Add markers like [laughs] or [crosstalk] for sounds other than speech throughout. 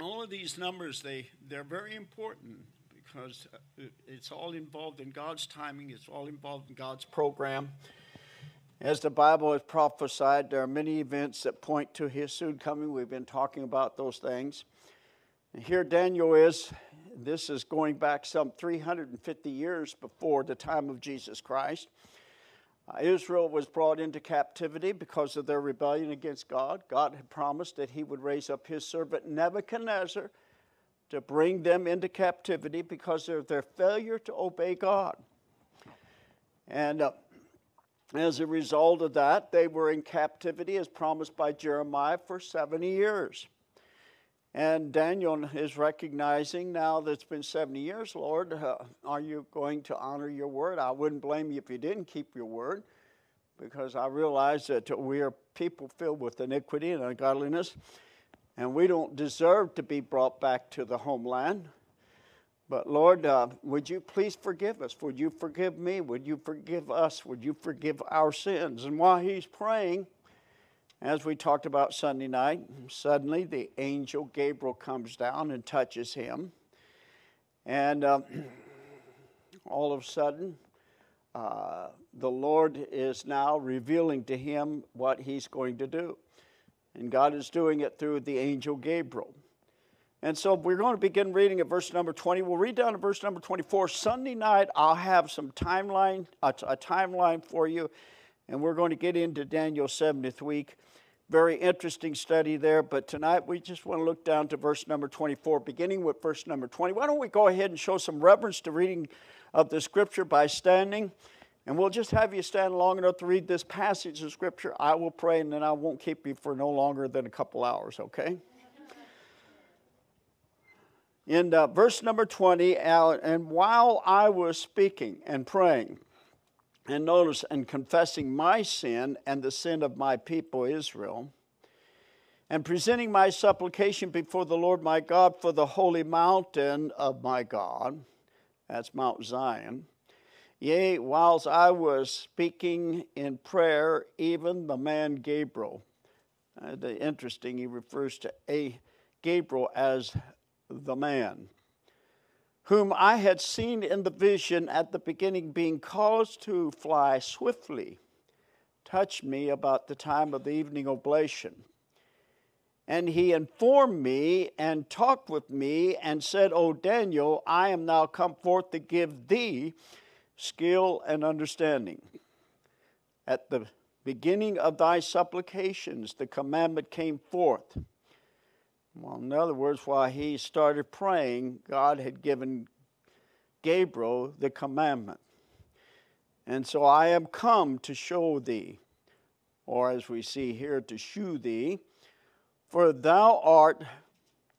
all of these numbers, they, they're very important because it's all involved in God's timing, it's all involved in God's program. As the Bible has prophesied, there are many events that point to his soon coming. We've been talking about those things. And here Daniel is. This is going back some 350 years before the time of Jesus Christ. Uh, Israel was brought into captivity because of their rebellion against God. God had promised that he would raise up his servant Nebuchadnezzar to bring them into captivity because of their failure to obey God. And uh, as a result of that, they were in captivity as promised by Jeremiah for 70 years. And Daniel is recognizing now that it's been 70 years, Lord, uh, are you going to honor your word? I wouldn't blame you if you didn't keep your word, because I realize that we are people filled with iniquity and ungodliness, and we don't deserve to be brought back to the homeland. But Lord, uh, would you please forgive us? Would you forgive me? Would you forgive us? Would you forgive our sins? And while he's praying, as we talked about Sunday night, suddenly the angel Gabriel comes down and touches him. And um, [clears throat] all of a sudden, uh, the Lord is now revealing to him what he's going to do. And God is doing it through the angel Gabriel. And so we're going to begin reading at verse number 20. We'll read down to verse number 24. Sunday night, I'll have some timeline, a, a timeline for you, and we're going to get into Daniel's 70th week. Very interesting study there, but tonight we just want to look down to verse number 24, beginning with verse number 20. Why don't we go ahead and show some reverence to reading of the scripture by standing? And we'll just have you stand long enough to read this passage of scripture. I will pray, and then I won't keep you for no longer than a couple hours, okay? in uh, verse number 20, and while I was speaking and praying, and notice, and confessing my sin and the sin of my people Israel, and presenting my supplication before the Lord my God for the holy mountain of my God, that's Mount Zion. Yea, whilst I was speaking in prayer, even the man Gabriel, uh, the interesting, he refers to a Gabriel as the man, whom I had seen in the vision at the beginning, being caused to fly swiftly, touched me about the time of the evening oblation. And he informed me and talked with me and said, O Daniel, I am now come forth to give thee skill and understanding. At the beginning of thy supplications, the commandment came forth well, in other words, while he started praying, God had given Gabriel the commandment. And so I am come to show thee, or as we see here, to shew thee, for thou art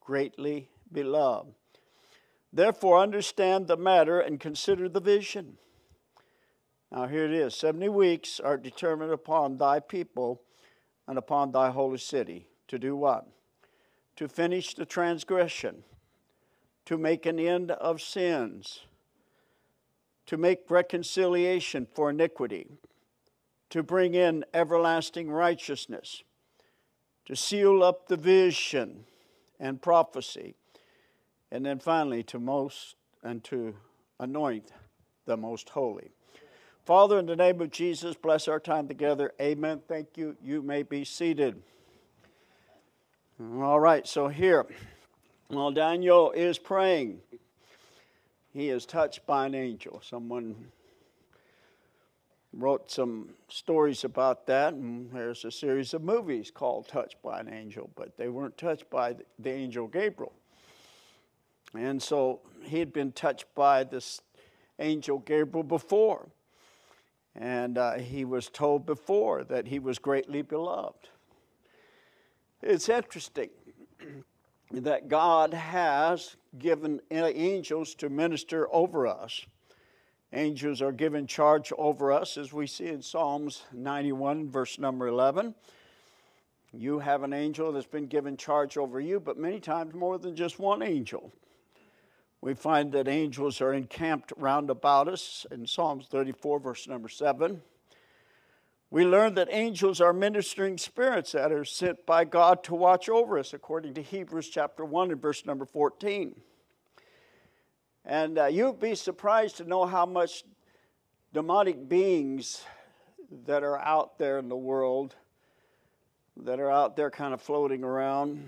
greatly beloved. Therefore, understand the matter and consider the vision. Now, here it is 70 weeks are determined upon thy people and upon thy holy city. To do what? To finish the transgression, to make an end of sins, to make reconciliation for iniquity, to bring in everlasting righteousness, to seal up the vision and prophecy, and then finally to most and to anoint the most holy. Father, in the name of Jesus, bless our time together. Amen. Thank you. You may be seated. All right, so here, while Daniel is praying, he is touched by an angel. Someone wrote some stories about that, and there's a series of movies called Touched by an Angel, but they weren't touched by the angel Gabriel. And so he had been touched by this angel Gabriel before. And uh, he was told before that he was greatly beloved. It's interesting that God has given angels to minister over us. Angels are given charge over us, as we see in Psalms 91, verse number 11. You have an angel that's been given charge over you, but many times more than just one angel. We find that angels are encamped round about us in Psalms 34, verse number 7. We learn that angels are ministering spirits that are sent by God to watch over us, according to Hebrews chapter 1 and verse number 14. And uh, you'd be surprised to know how much demonic beings that are out there in the world, that are out there kind of floating around,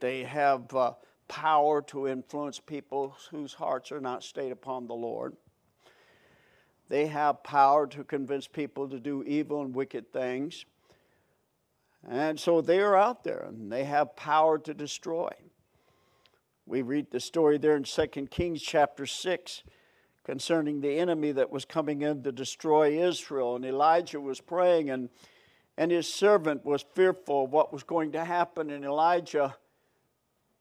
they have uh, power to influence people whose hearts are not stayed upon the Lord. They have power to convince people to do evil and wicked things. And so they are out there and they have power to destroy. We read the story there in 2 Kings chapter 6 concerning the enemy that was coming in to destroy Israel. And Elijah was praying, and, and his servant was fearful of what was going to happen. And Elijah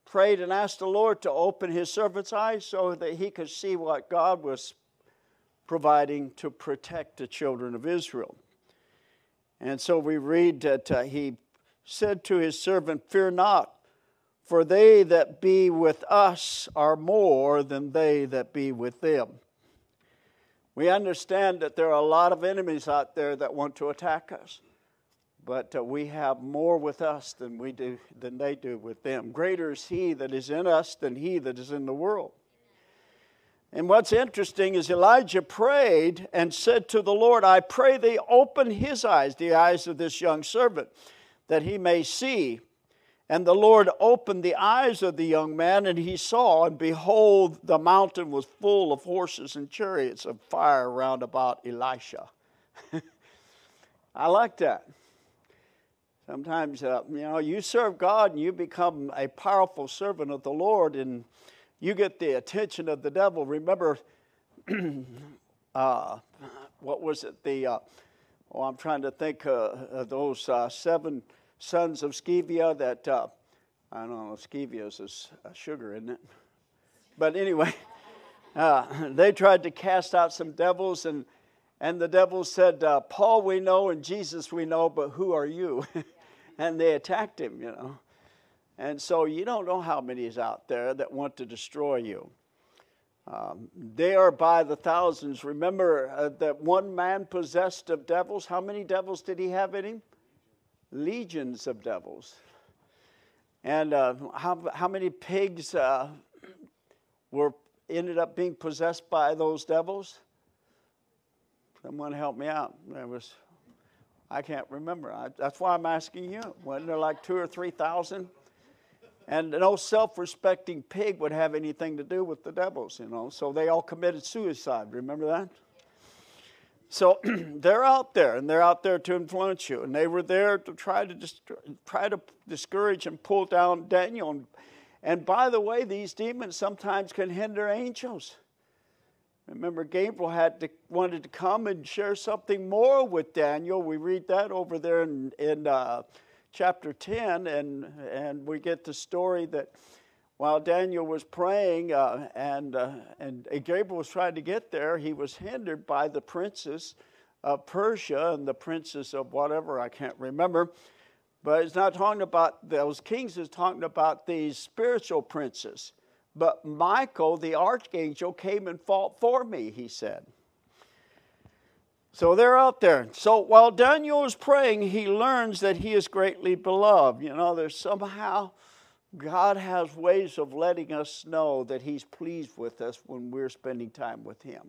prayed and asked the Lord to open his servant's eyes so that he could see what God was providing to protect the children of Israel. And so we read that uh, he said to his servant, Fear not, for they that be with us are more than they that be with them. We understand that there are a lot of enemies out there that want to attack us, but uh, we have more with us than we do than they do with them. Greater is he that is in us than he that is in the world. And what's interesting is Elijah prayed and said to the Lord, I pray thee open his eyes, the eyes of this young servant, that he may see. And the Lord opened the eyes of the young man, and he saw, and behold, the mountain was full of horses and chariots of fire round about Elisha. [laughs] I like that. Sometimes, uh, you know, you serve God and you become a powerful servant of the Lord, and you get the attention of the devil. Remember, [clears throat] uh, what was it? The uh, oh, I'm trying to think uh, of those uh, seven sons of Sceva that uh, I don't know. Sceva is a sugar, isn't it? But anyway, [laughs] uh, they tried to cast out some devils, and and the devil said, "Paul we know and Jesus we know, but who are you?" [laughs] and they attacked him. You know. And so you don't know how many is out there that want to destroy you. Um, they are by the thousands. Remember uh, that one man possessed of devils. How many devils did he have in him? Legions of devils. And uh, how, how many pigs uh, were ended up being possessed by those devils? Someone help me out. There was, I can't remember. I, that's why I'm asking you. Wasn't there like two or three thousand? And no self respecting pig would have anything to do with the devils, you know. So they all committed suicide. Remember that? So [clears throat] they're out there, and they're out there to influence you. And they were there to try to dis- try to discourage and pull down Daniel. And, and by the way, these demons sometimes can hinder angels. Remember, Gabriel had to, wanted to come and share something more with Daniel. We read that over there in, in uh, chapter 10, and, and we get the story that while Daniel was praying uh, and, uh, and Gabriel was trying to get there, he was hindered by the princes of Persia and the princes of whatever, I can't remember. But it's not talking about those kings, it's talking about these spiritual princes. But Michael, the archangel, came and fought for me, he said. So they're out there. So while Daniel is praying, he learns that he is greatly beloved. You know, there's somehow God has ways of letting us know that he's pleased with us when we're spending time with him.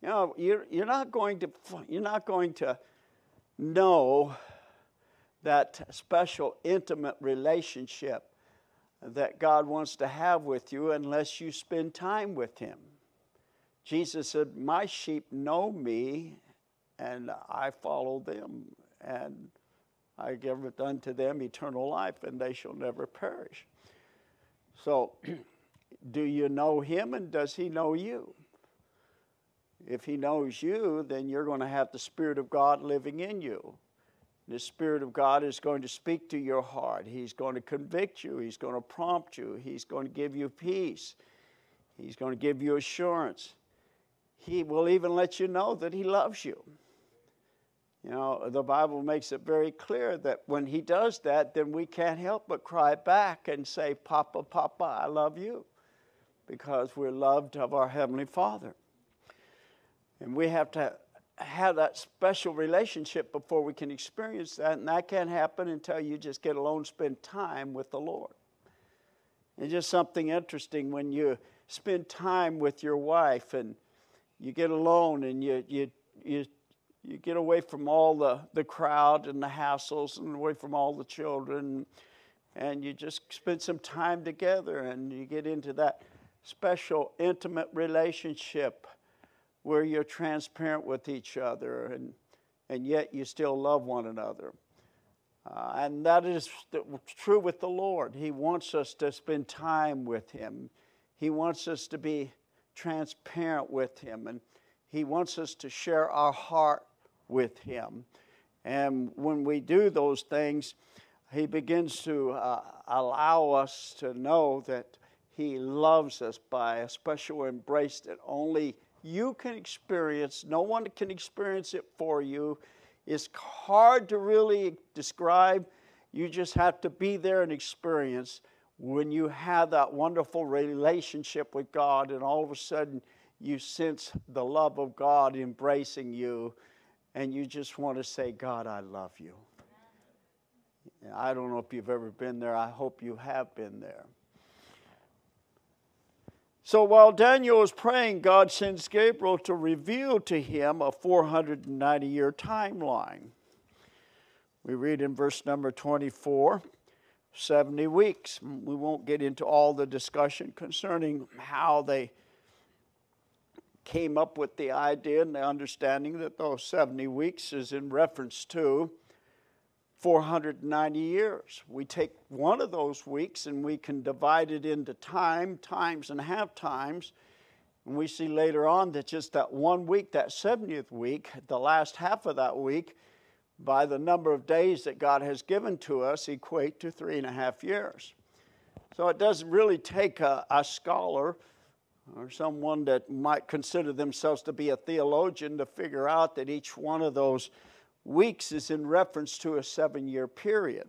You know, you're, you're not going to you're not going to know that special intimate relationship that God wants to have with you unless you spend time with him. Jesus said, My sheep know me, and I follow them, and I give unto them eternal life, and they shall never perish. So, [clears throat] do you know him, and does he know you? If he knows you, then you're going to have the Spirit of God living in you. The Spirit of God is going to speak to your heart. He's going to convict you. He's going to prompt you. He's going to give you peace. He's going to give you assurance. He will even let you know that He loves you. You know, the Bible makes it very clear that when He does that, then we can't help but cry back and say, Papa, Papa, I love you, because we're loved of our Heavenly Father. And we have to have that special relationship before we can experience that, and that can't happen until you just get alone, spend time with the Lord. It's just something interesting when you spend time with your wife and you get alone and you, you, you, you get away from all the, the crowd and the hassles and away from all the children and you just spend some time together and you get into that special, intimate relationship where you're transparent with each other and, and yet you still love one another. Uh, and that is true with the Lord. He wants us to spend time with Him. He wants us to be transparent with Him. And He wants us to share our heart with Him. And when we do those things, He begins to uh, allow us to know that He loves us by a special embrace that only you can experience. No one can experience it for you. It's hard to really describe. You just have to be there and experience when you have that wonderful relationship with God, and all of a sudden you sense the love of God embracing you, and you just want to say, God, I love you. I don't know if you've ever been there. I hope you have been there. So while Daniel is praying, God sends Gabriel to reveal to him a 490 year timeline. We read in verse number 24 70 weeks. We won't get into all the discussion concerning how they came up with the idea and the understanding that those 70 weeks is in reference to 490 years. We take one of those weeks and we can divide it into time, times, and half times. And we see later on that just that one week, that 70th week, the last half of that week, by the number of days that God has given to us, equate to three and a half years. So it doesn't really take a, a scholar or someone that might consider themselves to be a theologian to figure out that each one of those weeks is in reference to a seven year period.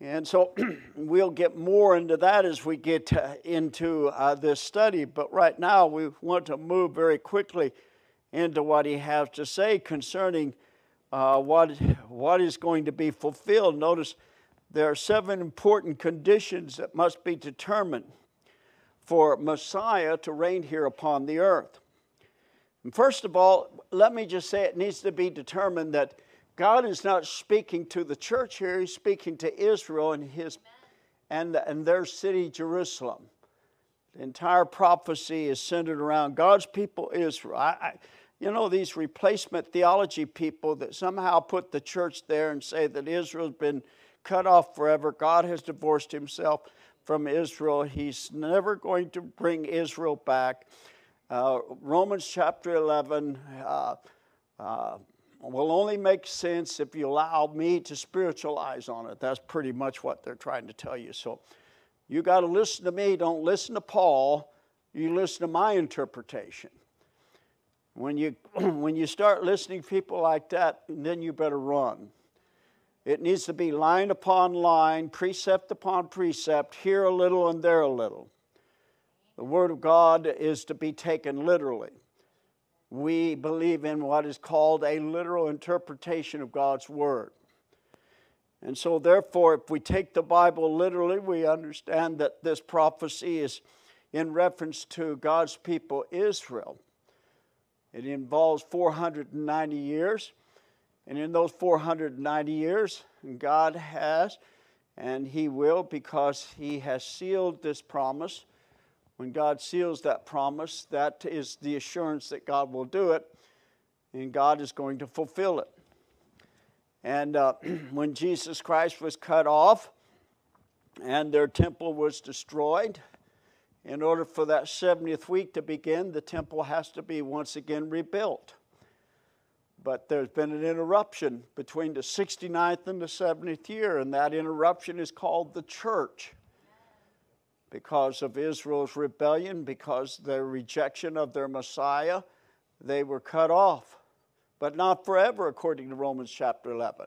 And so [clears throat] we'll get more into that as we get uh, into uh, this study. But right now, we want to move very quickly into what he has to say concerning uh, what, what is going to be fulfilled. Notice there are seven important conditions that must be determined for Messiah to reign here upon the earth. First of all, let me just say it needs to be determined that God is not speaking to the church here, He's speaking to Israel and, his, and, and their city, Jerusalem. The entire prophecy is centered around God's people, Israel. I, I, you know, these replacement theology people that somehow put the church there and say that Israel's been cut off forever, God has divorced Himself from Israel, He's never going to bring Israel back. Uh, Romans chapter 11 uh, uh, will only make sense if you allow me to spiritualize on it. That's pretty much what they're trying to tell you. So you got to listen to me. Don't listen to Paul. You listen to my interpretation. When you, [clears throat] when you start listening to people like that, then you better run. It needs to be line upon line, precept upon precept, here a little and there a little. The Word of God is to be taken literally. We believe in what is called a literal interpretation of God's Word. And so, therefore, if we take the Bible literally, we understand that this prophecy is in reference to God's people, Israel. It involves 490 years. And in those 490 years, God has, and He will, because He has sealed this promise when God seals that promise, that is the assurance that God will do it, and God is going to fulfill it. And uh, [clears throat] when Jesus Christ was cut off and their temple was destroyed, in order for that 70th week to begin, the temple has to be once again rebuilt. But there's been an interruption between the 69th and the 70th year, and that interruption is called the church because of Israel's rebellion, because their rejection of their Messiah, they were cut off, but not forever, according to Romans chapter 11.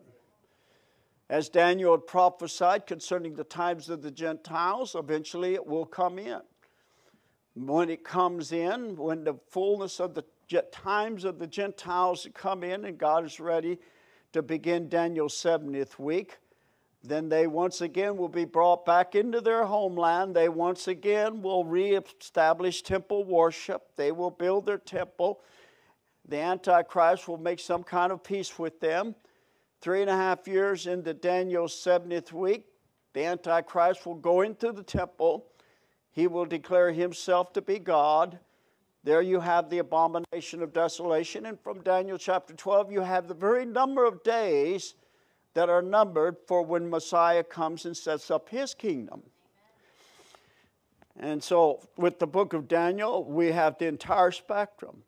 As Daniel had prophesied concerning the times of the Gentiles, eventually it will come in. When it comes in, when the fullness of the times of the Gentiles come in, and God is ready to begin Daniel's 70th week. Then they once again will be brought back into their homeland. They once again will reestablish temple worship. They will build their temple. The Antichrist will make some kind of peace with them. Three and a half years into Daniel's 70th week, the Antichrist will go into the temple. He will declare himself to be God. There you have the abomination of desolation. And from Daniel chapter 12, you have the very number of days that are numbered for when Messiah comes and sets up his kingdom. And so, with the book of Daniel, we have the entire spectrum.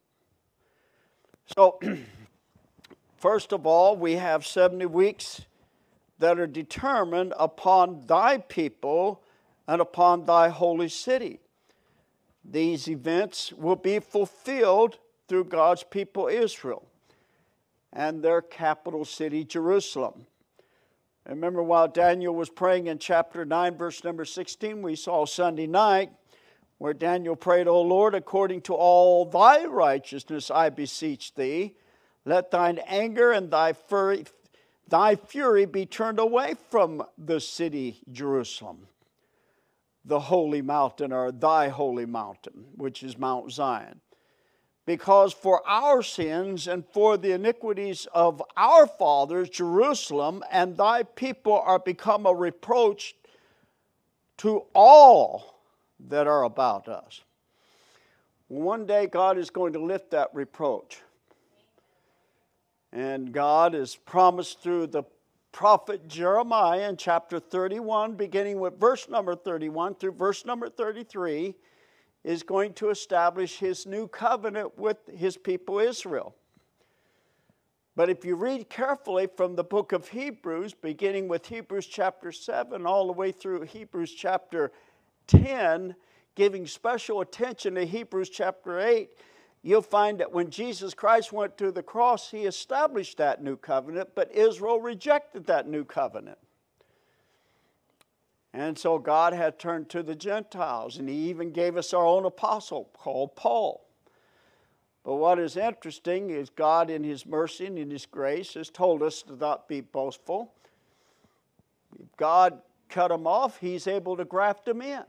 So, [clears throat] first of all, we have 70 weeks that are determined upon thy people and upon thy holy city. These events will be fulfilled through God's people Israel and their capital city, Jerusalem. Remember, while Daniel was praying in chapter 9, verse number 16, we saw Sunday night where Daniel prayed, O Lord, according to all thy righteousness I beseech thee, let thine anger and thy fury, thy fury be turned away from the city Jerusalem the holy mountain or thy holy mountain, which is Mount Zion. Because for our sins and for the iniquities of our fathers, Jerusalem and thy people are become a reproach to all that are about us. One day God is going to lift that reproach. And God has promised through the prophet Jeremiah in chapter 31, beginning with verse number 31 through verse number 33, is going to establish his new covenant with his people Israel. But if you read carefully from the book of Hebrews, beginning with Hebrews chapter 7 all the way through Hebrews chapter 10, giving special attention to Hebrews chapter 8, you'll find that when Jesus Christ went to the cross, he established that new covenant, but Israel rejected that new covenant. And so God had turned to the Gentiles, and He even gave us our own apostle called Paul. But what is interesting is God, in His mercy and in His grace, has told us to not be boastful. If God cut them off, He's able to graft them in.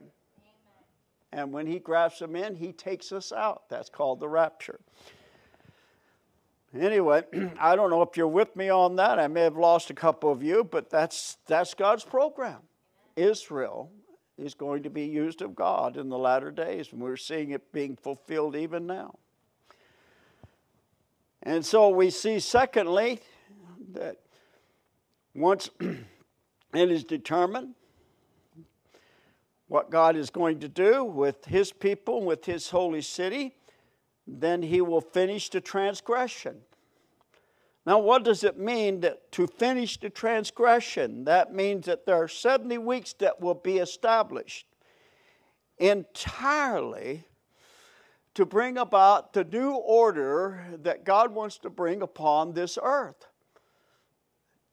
And when he grafts them in, he takes us out. That's called the rapture. Anyway, [clears throat] I don't know if you're with me on that. I may have lost a couple of you, but that's, that's God's program. Israel is going to be used of God in the latter days, and we're seeing it being fulfilled even now. And so we see, secondly, that once [clears throat] it is determined what God is going to do with His people, with His holy city, then He will finish the transgression. Now, what does it mean that to finish the transgression? That means that there are 70 weeks that will be established entirely to bring about the new order that God wants to bring upon this earth.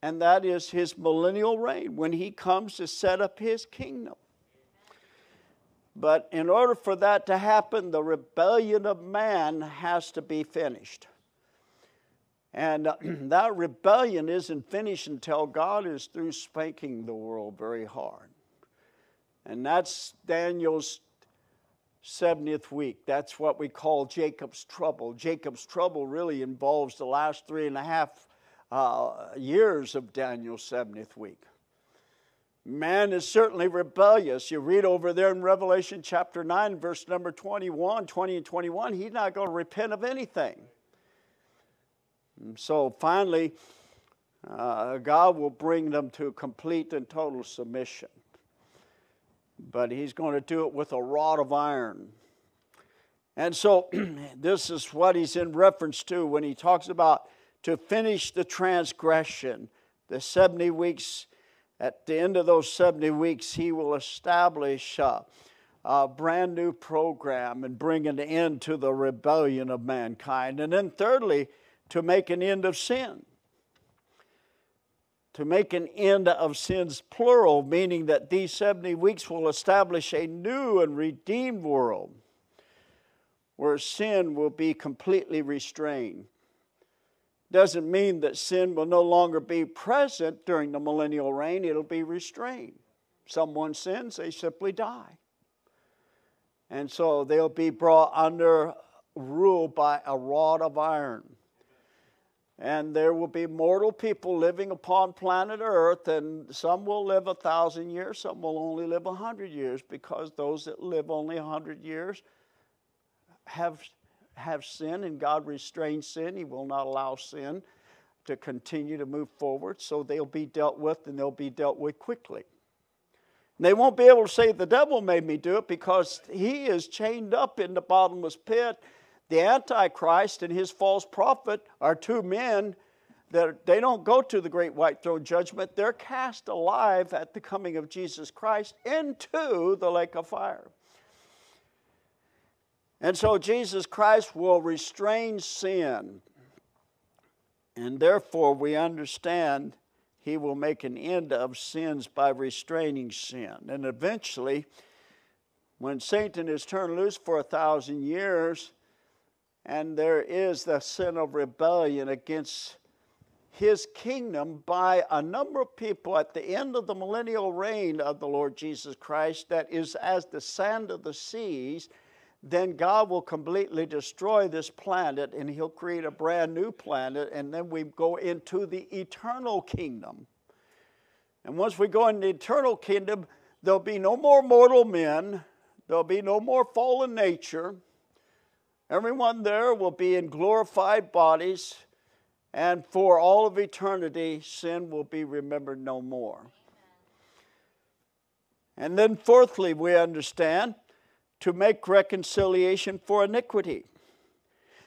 And that is his millennial reign when he comes to set up his kingdom. But in order for that to happen, the rebellion of man has to be finished. And uh, [clears throat] that rebellion isn't finished until God is through spanking the world very hard. And that's Daniel's 70th week. That's what we call Jacob's trouble. Jacob's trouble really involves the last three and a half uh, years of Daniel's 70th week. Man is certainly rebellious. You read over there in Revelation chapter 9, verse number 21, 20 and 21, he's not going to repent of anything. And so finally, uh, God will bring them to complete and total submission. But he's going to do it with a rod of iron. And so, [clears throat] this is what he's in reference to when he talks about to finish the transgression, the 70 weeks at the end of those 70 weeks, he will establish a brand new program and bring an end to the rebellion of mankind. And then, thirdly, to make an end of sin. To make an end of sins, plural, meaning that these 70 weeks will establish a new and redeemed world where sin will be completely restrained. Doesn't mean that sin will no longer be present during the millennial reign, it'll be restrained. Someone sins, they simply die. And so they'll be brought under rule by a rod of iron. And there will be mortal people living upon planet Earth, and some will live a thousand years, some will only live a hundred years, because those that live only a hundred years have, have sin, and God restrains sin. He will not allow sin to continue to move forward, so they'll be dealt with, and they'll be dealt with quickly. And they won't be able to say, The devil made me do it, because he is chained up in the bottomless pit the Antichrist and his false prophet are two men that they don't go to the great white throne judgment. They're cast alive at the coming of Jesus Christ into the lake of fire. And so Jesus Christ will restrain sin. And therefore, we understand he will make an end of sins by restraining sin. And eventually, when Satan is turned loose for a thousand years, and there is the sin of rebellion against his kingdom by a number of people at the end of the millennial reign of the Lord Jesus Christ that is as the sand of the seas, then God will completely destroy this planet and he'll create a brand new planet, and then we go into the eternal kingdom. And once we go into the eternal kingdom, there'll be no more mortal men, there'll be no more fallen nature. Everyone there will be in glorified bodies, and for all of eternity, sin will be remembered no more. And then, fourthly, we understand to make reconciliation for iniquity,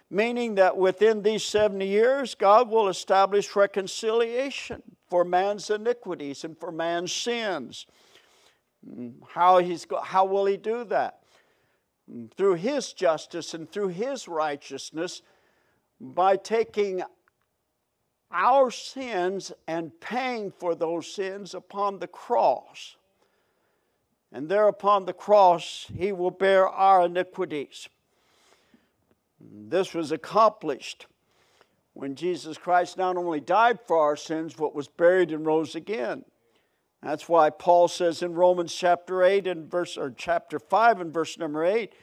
meaning that within these 70 years, God will establish reconciliation for man's iniquities and for man's sins. How, he's, how will he do that? through His justice and through His righteousness by taking our sins and paying for those sins upon the cross. And there upon the cross, He will bear our iniquities. This was accomplished when Jesus Christ not only died for our sins, but was buried and rose again. That's why Paul says in Romans chapter 8 and verse or chapter 5 and verse number 8,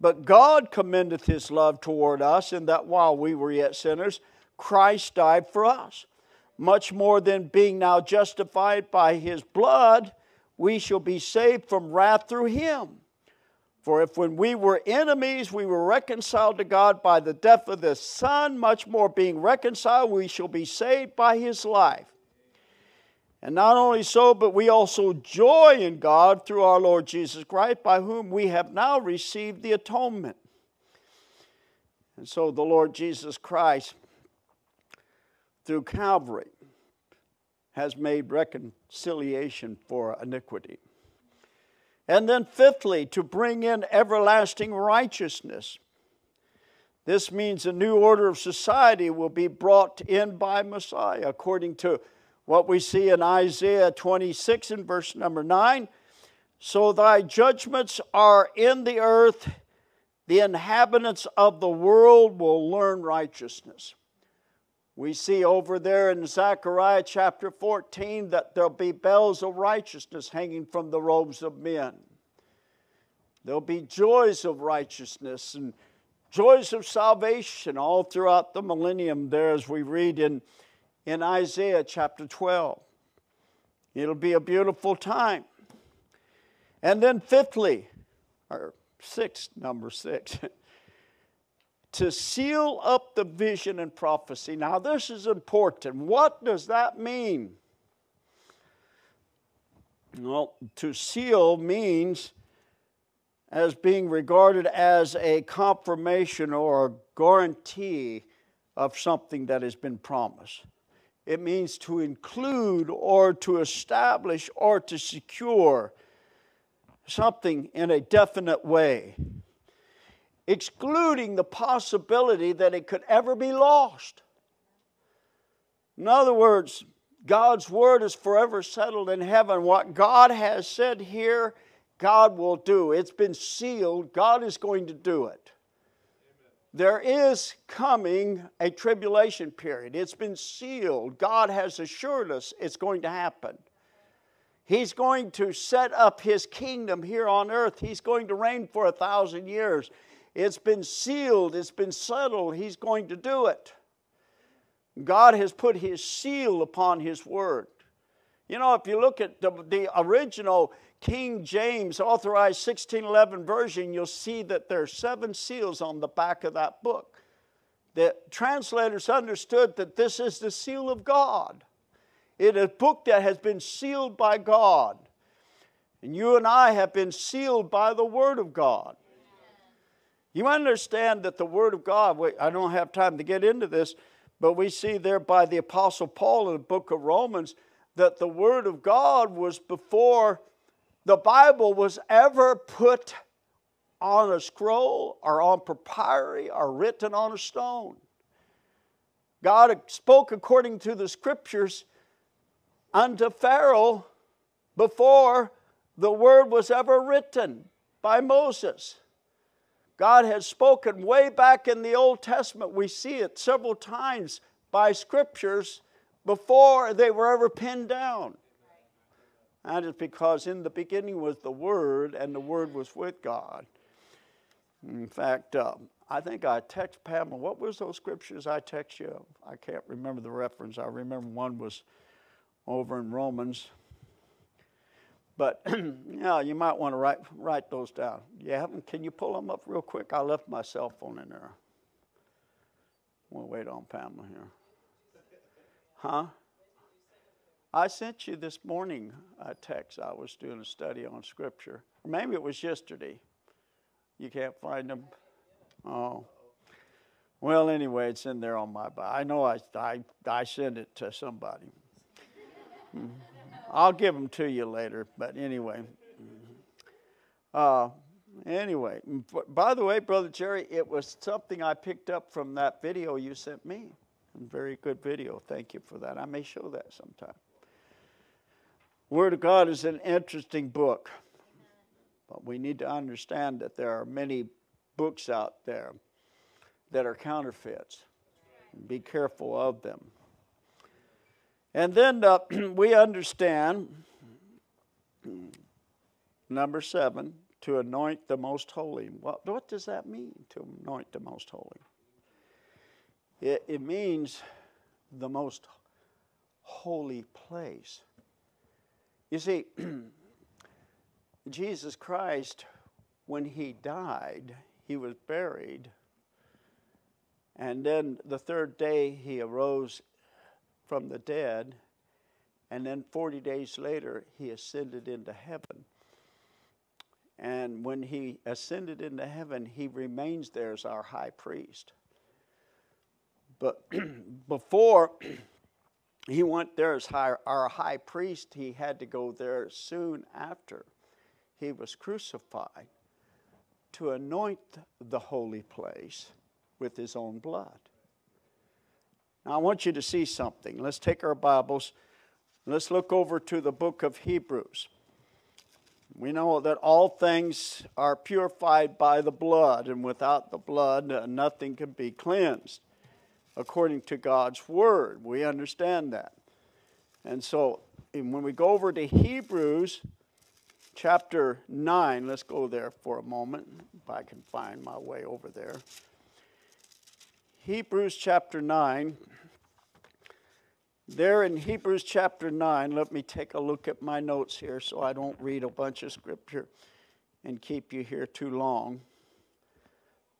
but God commendeth his love toward us in that while we were yet sinners, Christ died for us. Much more than being now justified by his blood, we shall be saved from wrath through him. For if when we were enemies, we were reconciled to God by the death of the Son, much more being reconciled, we shall be saved by his life. And not only so, but we also joy in God through our Lord Jesus Christ, by whom we have now received the atonement. And so the Lord Jesus Christ, through Calvary, has made reconciliation for iniquity. And then, fifthly, to bring in everlasting righteousness. This means a new order of society will be brought in by Messiah, according to what we see in Isaiah 26 and verse number 9. So thy judgments are in the earth, the inhabitants of the world will learn righteousness. We see over there in Zechariah chapter 14 that there'll be bells of righteousness hanging from the robes of men. There'll be joys of righteousness and joys of salvation all throughout the millennium, there as we read in in Isaiah chapter 12. It'll be a beautiful time. And then, fifthly, or six, number six, [laughs] to seal up the vision and prophecy. Now, this is important. What does that mean? Well, to seal means as being regarded as a confirmation or a guarantee of something that has been promised. It means to include or to establish or to secure something in a definite way, excluding the possibility that it could ever be lost. In other words, God's word is forever settled in heaven. What God has said here, God will do. It's been sealed. God is going to do it. there is coming a tribulation period. It's been sealed. God has assured us it's going to happen. He's going to set up his kingdom here on earth. He's going to reign for a thousand years. It's been sealed, it's been settled. He's going to do it. God has put his seal upon his word. You know, if you look at the, the original King James authorized 1611 version, you'll see that there are seven seals on the back of that book. The translators understood that this is the seal of God. It is a book that has been sealed by God. And you and I have been sealed by the Word of God. You understand that the Word of God, I don't have time to get into this, but we see there by the Apostle Paul in the book of Romans that the Word of God was before the Bible was ever put on a scroll or on papyri or written on a stone. God spoke according to the scriptures unto Pharaoh before the word was ever written by Moses. God has spoken way back in the Old Testament. We see it several times by scriptures before they were ever pinned down. That is because in the beginning was the Word, and the Word was with God. In fact, uh, I think I text Pamela, what was those scriptures I text you? I can't remember the reference. I remember one was over in Romans. But [clears throat] yeah, you might want to write, write those down. You haven't, can you pull them up real quick? I left my cell phone in there. We'll wait on Pamela here. Huh? I sent you this morning a text. I was doing a study on Scripture. Or maybe it was yesterday. You can't find them? Oh. Well, anyway, it's in there on my. I know I, I, I sent it to somebody. Hmm. I'll give them to you later, but anyway. Uh, anyway, by the way, Brother Jerry, it was something I picked up from that video you sent me. Very good video. Thank you for that. I may show that sometime. Word of God is an interesting book, but we need to understand that there are many books out there that are counterfeits. Be careful of them. And then uh, [clears throat] we understand, number seven, to anoint the most holy. What, what does that mean, to anoint the most holy? It, it means the most holy place. You see, [clears throat] Jesus Christ, when he died, he was buried. And then the third day he arose from the dead. And then 40 days later he ascended into heaven. And when he ascended into heaven, he remains there as our high priest. But [clears throat] before [clears throat] he went there as high, our high priest. He had to go there soon after he was crucified to anoint the holy place with his own blood. Now, I want you to see something. Let's take our Bibles. Let's look over to the book of Hebrews. We know that all things are purified by the blood, and without the blood, uh, nothing can be cleansed according to God's word. We understand that. And so when we go over to Hebrews chapter 9, let's go there for a moment, if I can find my way over there. Hebrews chapter 9. There in Hebrews chapter 9, let me take a look at my notes here so I don't read a bunch of scripture and keep you here too long.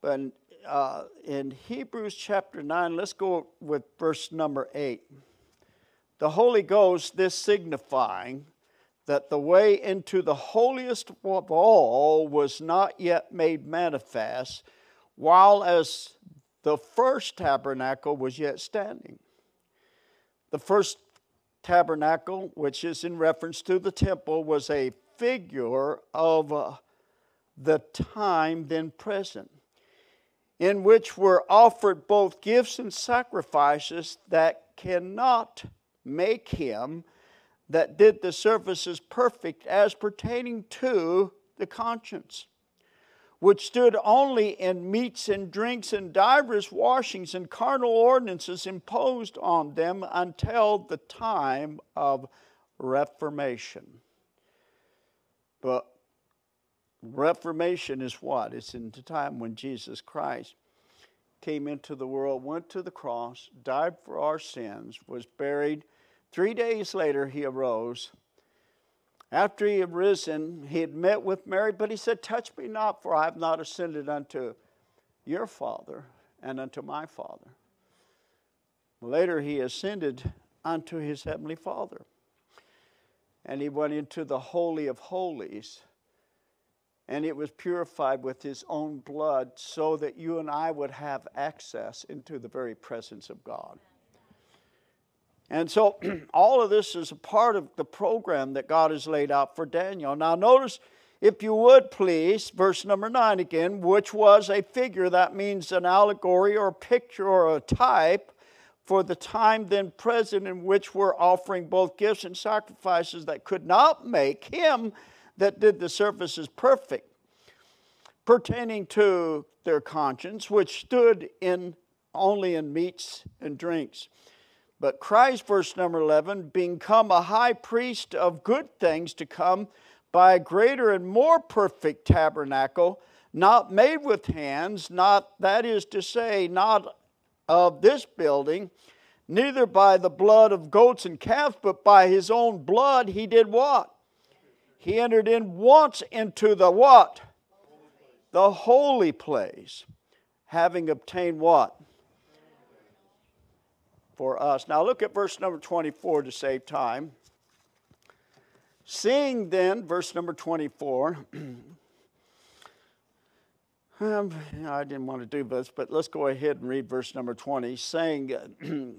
But uh, in Hebrews chapter 9, let's go with verse number 8. The Holy Ghost, this signifying that the way into the holiest of all was not yet made manifest, while as the first tabernacle was yet standing. The first tabernacle, which is in reference to the temple, was a figure of uh, the time then present in which were offered both gifts and sacrifices that cannot make him that did the services perfect as pertaining to the conscience. Which stood only in meats and drinks and divers washings and carnal ordinances imposed on them until the time of Reformation. But Reformation is what? It's in the time when Jesus Christ came into the world, went to the cross, died for our sins, was buried. Three days later, he arose after he had risen, he had met with Mary, but he said, Touch me not, for I have not ascended unto your Father and unto my Father. Later, he ascended unto his heavenly Father. And he went into the Holy of Holies, and it was purified with his own blood so that you and I would have access into the very presence of God. And so [clears throat] all of this is a part of the program that God has laid out for Daniel. Now, notice, if you would please, verse number nine again, which was a figure, that means an allegory or a picture or a type for the time then present in which we're offering both gifts and sacrifices that could not make him that did the services perfect, pertaining to their conscience, which stood in only in meats and drinks. But Christ, verse number 11, become a high priest of good things to come by a greater and more perfect tabernacle, not made with hands, not, that is to say, not of this building, neither by the blood of goats and calves, but by his own blood he did what? He entered in once into the what? The holy place, having obtained what? For us. Now look at verse number 24 to save time. Seeing then, verse number 24, [clears throat] um, I didn't want to do this, but let's go ahead and read verse number 20. Saying, [clears throat]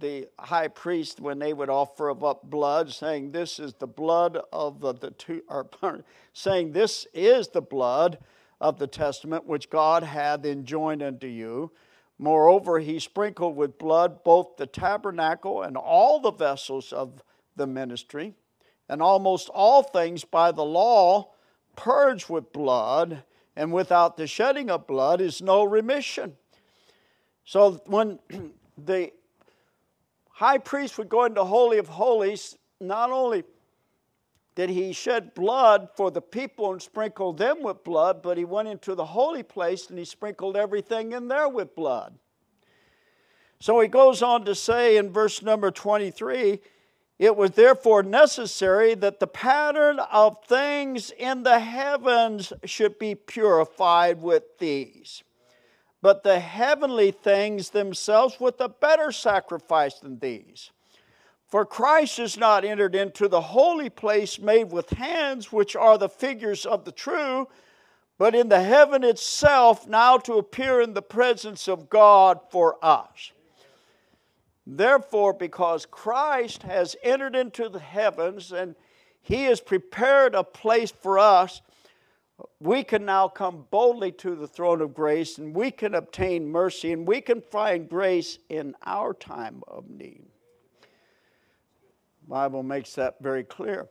the high priest, when they would offer up blood, saying, This is the blood of the, the two, or [laughs] saying, This is the blood of the testament which God hath enjoined unto you. Moreover, he sprinkled with blood both the tabernacle and all the vessels of the ministry, and almost all things by the law purged with blood, and without the shedding of blood is no remission. So when [clears throat] the high priest would go into Holy of Holies, not only did he shed blood for the people and sprinkle them with blood, but he went into the holy place and he sprinkled everything in there with blood. So he goes on to say in verse number 23 it was therefore necessary that the pattern of things in the heavens should be purified with these, but the heavenly things themselves with a better sacrifice than these. For Christ is not entered into the holy place made with hands, which are the figures of the true, but in the heaven itself, now to appear in the presence of God for us. Therefore, because Christ has entered into the heavens and he has prepared a place for us, we can now come boldly to the throne of grace and we can obtain mercy and we can find grace in our time of need. Bible makes that very clear.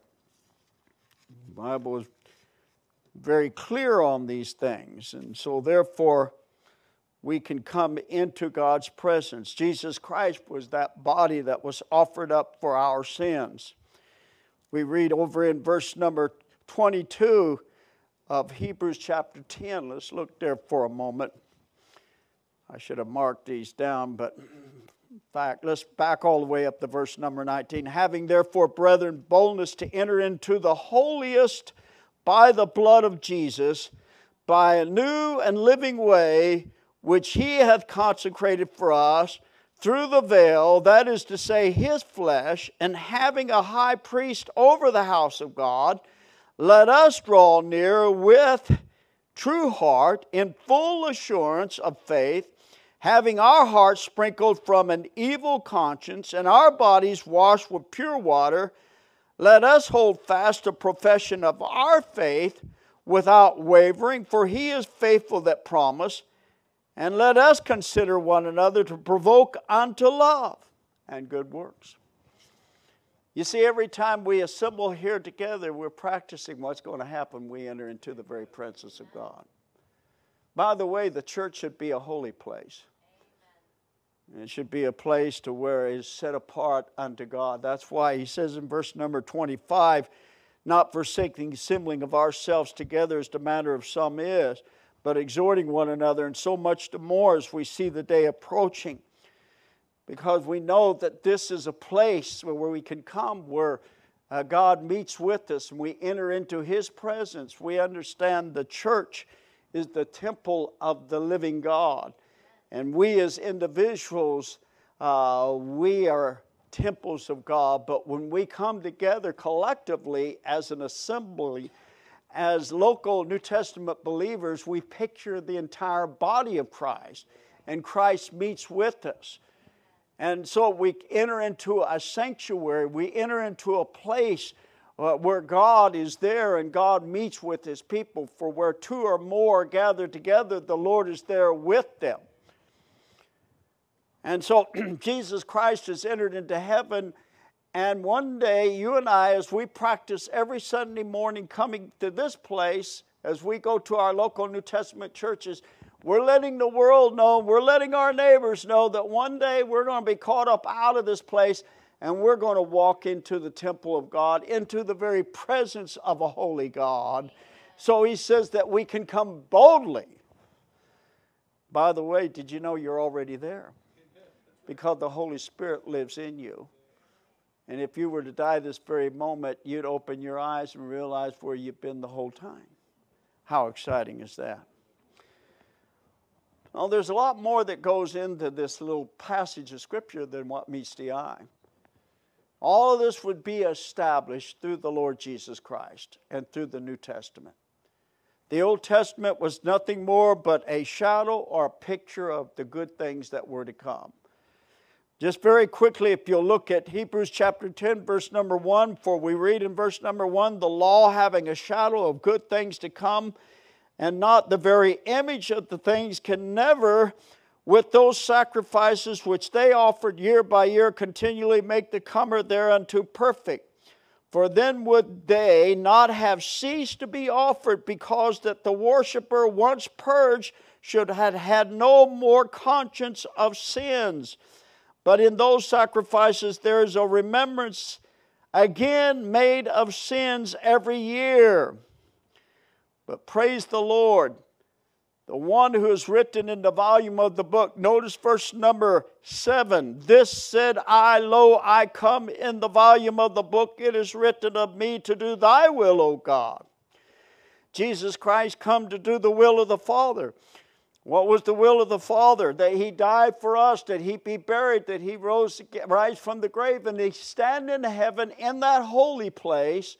The Bible is very clear on these things, and so therefore we can come into God's presence. Jesus Christ was that body that was offered up for our sins. We read over in verse number 22 of Hebrews chapter 10. Let's look there for a moment. I should have marked these down, but fact. Let's back all the way up to verse number 19. Having therefore, brethren, boldness to enter into the holiest by the blood of Jesus, by a new and living way, which he hath consecrated for us through the veil, that is to say, his flesh, and having a high priest over the house of God, let us draw near with true heart in full assurance of faith having our hearts sprinkled from an evil conscience and our bodies washed with pure water, let us hold fast the profession of our faith without wavering, for he is faithful that promised. And let us consider one another to provoke unto love and good works. You see, every time we assemble here together, we're practicing what's going to happen. We enter into the very presence of God. By the way, the church should be a holy place. It should be a place to where it is set apart unto God. That's why he says in verse number 25, not forsaking assembling of ourselves together as the manner of some is, but exhorting one another, and so much the more as we see the day approaching. Because we know that this is a place where we can come where uh, God meets with us and we enter into His presence. We understand the church is the temple of the living God. And we as individuals, uh, we are temples of God, but when we come together collectively as an assembly, as local New Testament believers, we picture the entire body of Christ, and Christ meets with us. And so we enter into a sanctuary, we enter into a place uh, where God is there and God meets with his people. For where two or more are gathered together, the Lord is there with them. And so [clears throat] Jesus Christ has entered into heaven. And one day, you and I, as we practice every Sunday morning coming to this place, as we go to our local New Testament churches, we're letting the world know, we're letting our neighbors know that one day we're going to be caught up out of this place and we're going to walk into the temple of God, into the very presence of a holy God. So he says that we can come boldly. By the way, did you know you're already there? Because the Holy Spirit lives in you. And if you were to die this very moment, you'd open your eyes and realize where you've been the whole time. How exciting is that? Well, there's a lot more that goes into this little passage of Scripture than what meets the eye. All of this would be established through the Lord Jesus Christ and through the New Testament. The Old Testament was nothing more but a shadow or a picture of the good things that were to come. Just very quickly, if you'll look at Hebrews chapter 10, verse number 1, for we read in verse number 1 the law having a shadow of good things to come, and not the very image of the things, can never, with those sacrifices which they offered year by year, continually make the comer thereunto perfect. For then would they not have ceased to be offered, because that the worshipper, once purged, should have had no more conscience of sins. But in those sacrifices, there is a remembrance again made of sins every year. But praise the Lord, the one who is written in the volume of the book. Notice verse number seven. This said I, Lo, I come in the volume of the book. It is written of me to do thy will, O God. Jesus Christ come to do the will of the Father. What was the will of the Father? That He died for us, that He be buried, that He rose, rise from the grave, and He stand in heaven in that holy place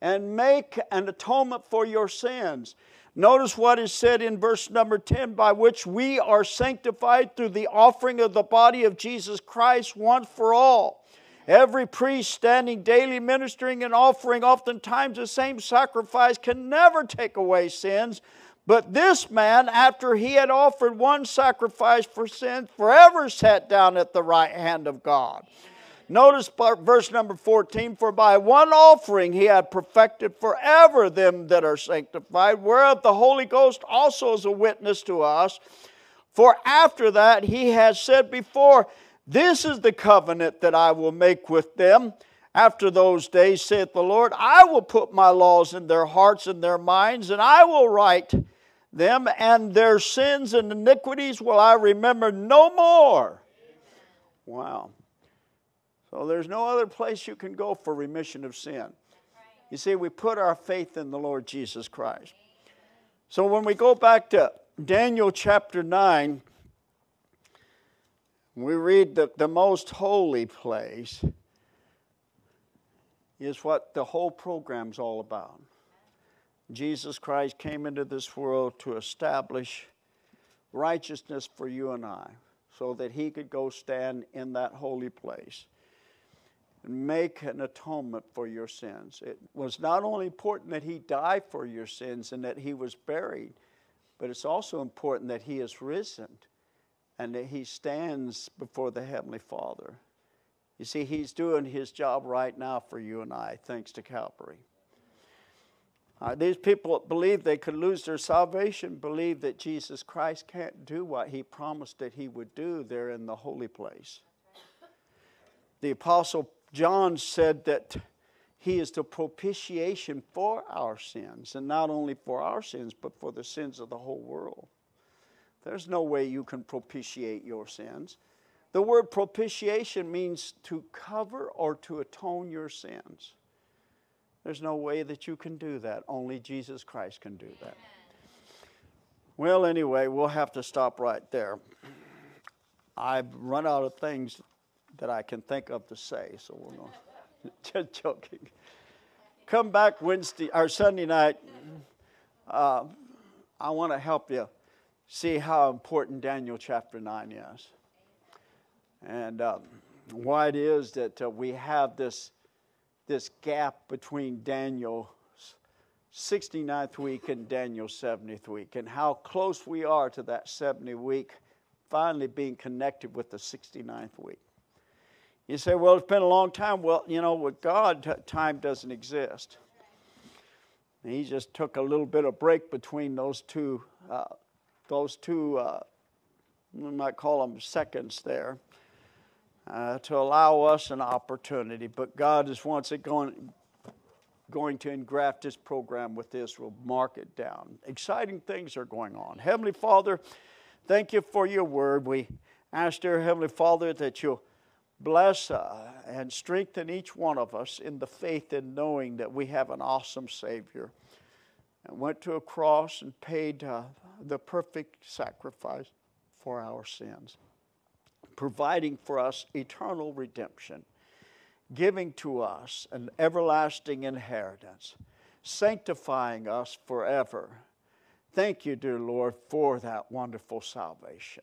and make an atonement for your sins. Notice what is said in verse number 10 by which we are sanctified through the offering of the body of Jesus Christ once for all. Every priest standing daily ministering and offering oftentimes the same sacrifice can never take away sins but this man, after he had offered one sacrifice for sins, forever sat down at the right hand of God. Notice verse number 14 For by one offering he had perfected forever them that are sanctified, whereof the Holy Ghost also is a witness to us. For after that he has said before, This is the covenant that I will make with them. After those days, saith the Lord, I will put my laws in their hearts and their minds, and I will write them, and their sins and iniquities will I remember no more. Wow. So there's no other place you can go for remission of sin. You see, we put our faith in the Lord Jesus Christ. So when we go back to Daniel chapter 9, we read that the most holy place is what the whole program's all about. Jesus Christ came into this world to establish righteousness for you and I so that he could go stand in that holy place and make an atonement for your sins. It was not only important that he died for your sins and that he was buried, but it's also important that he is risen and that he stands before the Heavenly Father You see, He's doing His job right now for you and I, thanks to Calvary. Uh, these people believe they could lose their salvation, believe that Jesus Christ can't do what He promised that He would do there in the holy place. The Apostle John said that He is the propitiation for our sins, and not only for our sins, but for the sins of the whole world. There's no way you can propitiate your sins. The word propitiation means to cover or to atone your sins. There's no way that you can do that. Only Jesus Christ can do that. Well, anyway, we'll have to stop right there. I've run out of things that I can think of to say, so we're not [laughs] just joking. Come back Wednesday or Sunday night. Uh, I want to help you see how important Daniel chapter 9 is. And um, why it is that uh, we have this, this gap between Daniel's 69th week and Daniel's 70th week, and how close we are to that 70 week finally being connected with the 69th week. You say, well, it's been a long time. Well, you know, with God, time doesn't exist. he just took a little bit of break between those two, uh, those two, uh, we might call them seconds there, uh, to allow us an opportunity. But God is once again going to engraft His program with Israel, mark it down. Exciting things are going on. Heavenly Father, thank you for your word. We ask, dear Heavenly Father, that you'll bless uh, and strengthen each one of us in the faith and knowing that we have an awesome Savior and went to a cross and paid uh, the perfect sacrifice for our sins, providing for us eternal redemption, giving to us an everlasting inheritance, sanctifying us forever. Thank you, dear Lord, for that wonderful salvation.